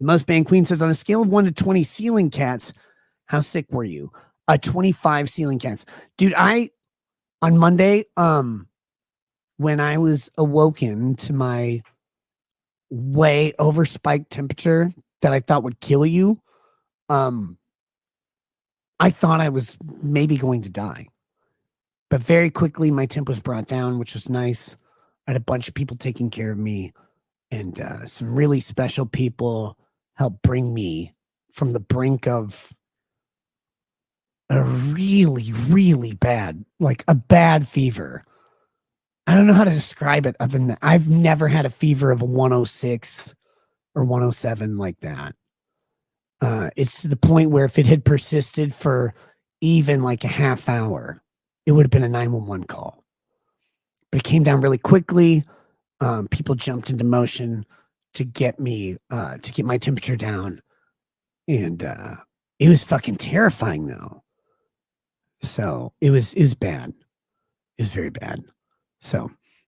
The most band queen says on a scale of one to 20 ceiling cats, how sick were you? A 25 ceiling cats. Dude, I on Monday, um, when I was awoken to my way over spiked temperature that I thought would kill you, um, I thought I was maybe going to die. But very quickly, my temp was brought down, which was nice. I had a bunch of people taking care of me, and uh, some really special people helped bring me from the brink of a really, really bad, like a bad fever. I don't know how to describe it other than that. I've never had a fever of 106 or 107 like that. Uh, it's to the point where if it had persisted for even like a half hour, it would have been a 911 call. But it came down really quickly. Um, people jumped into motion to get me, uh, to get my temperature down. And uh, it was fucking terrifying though. So it was, it was bad. It was very bad. So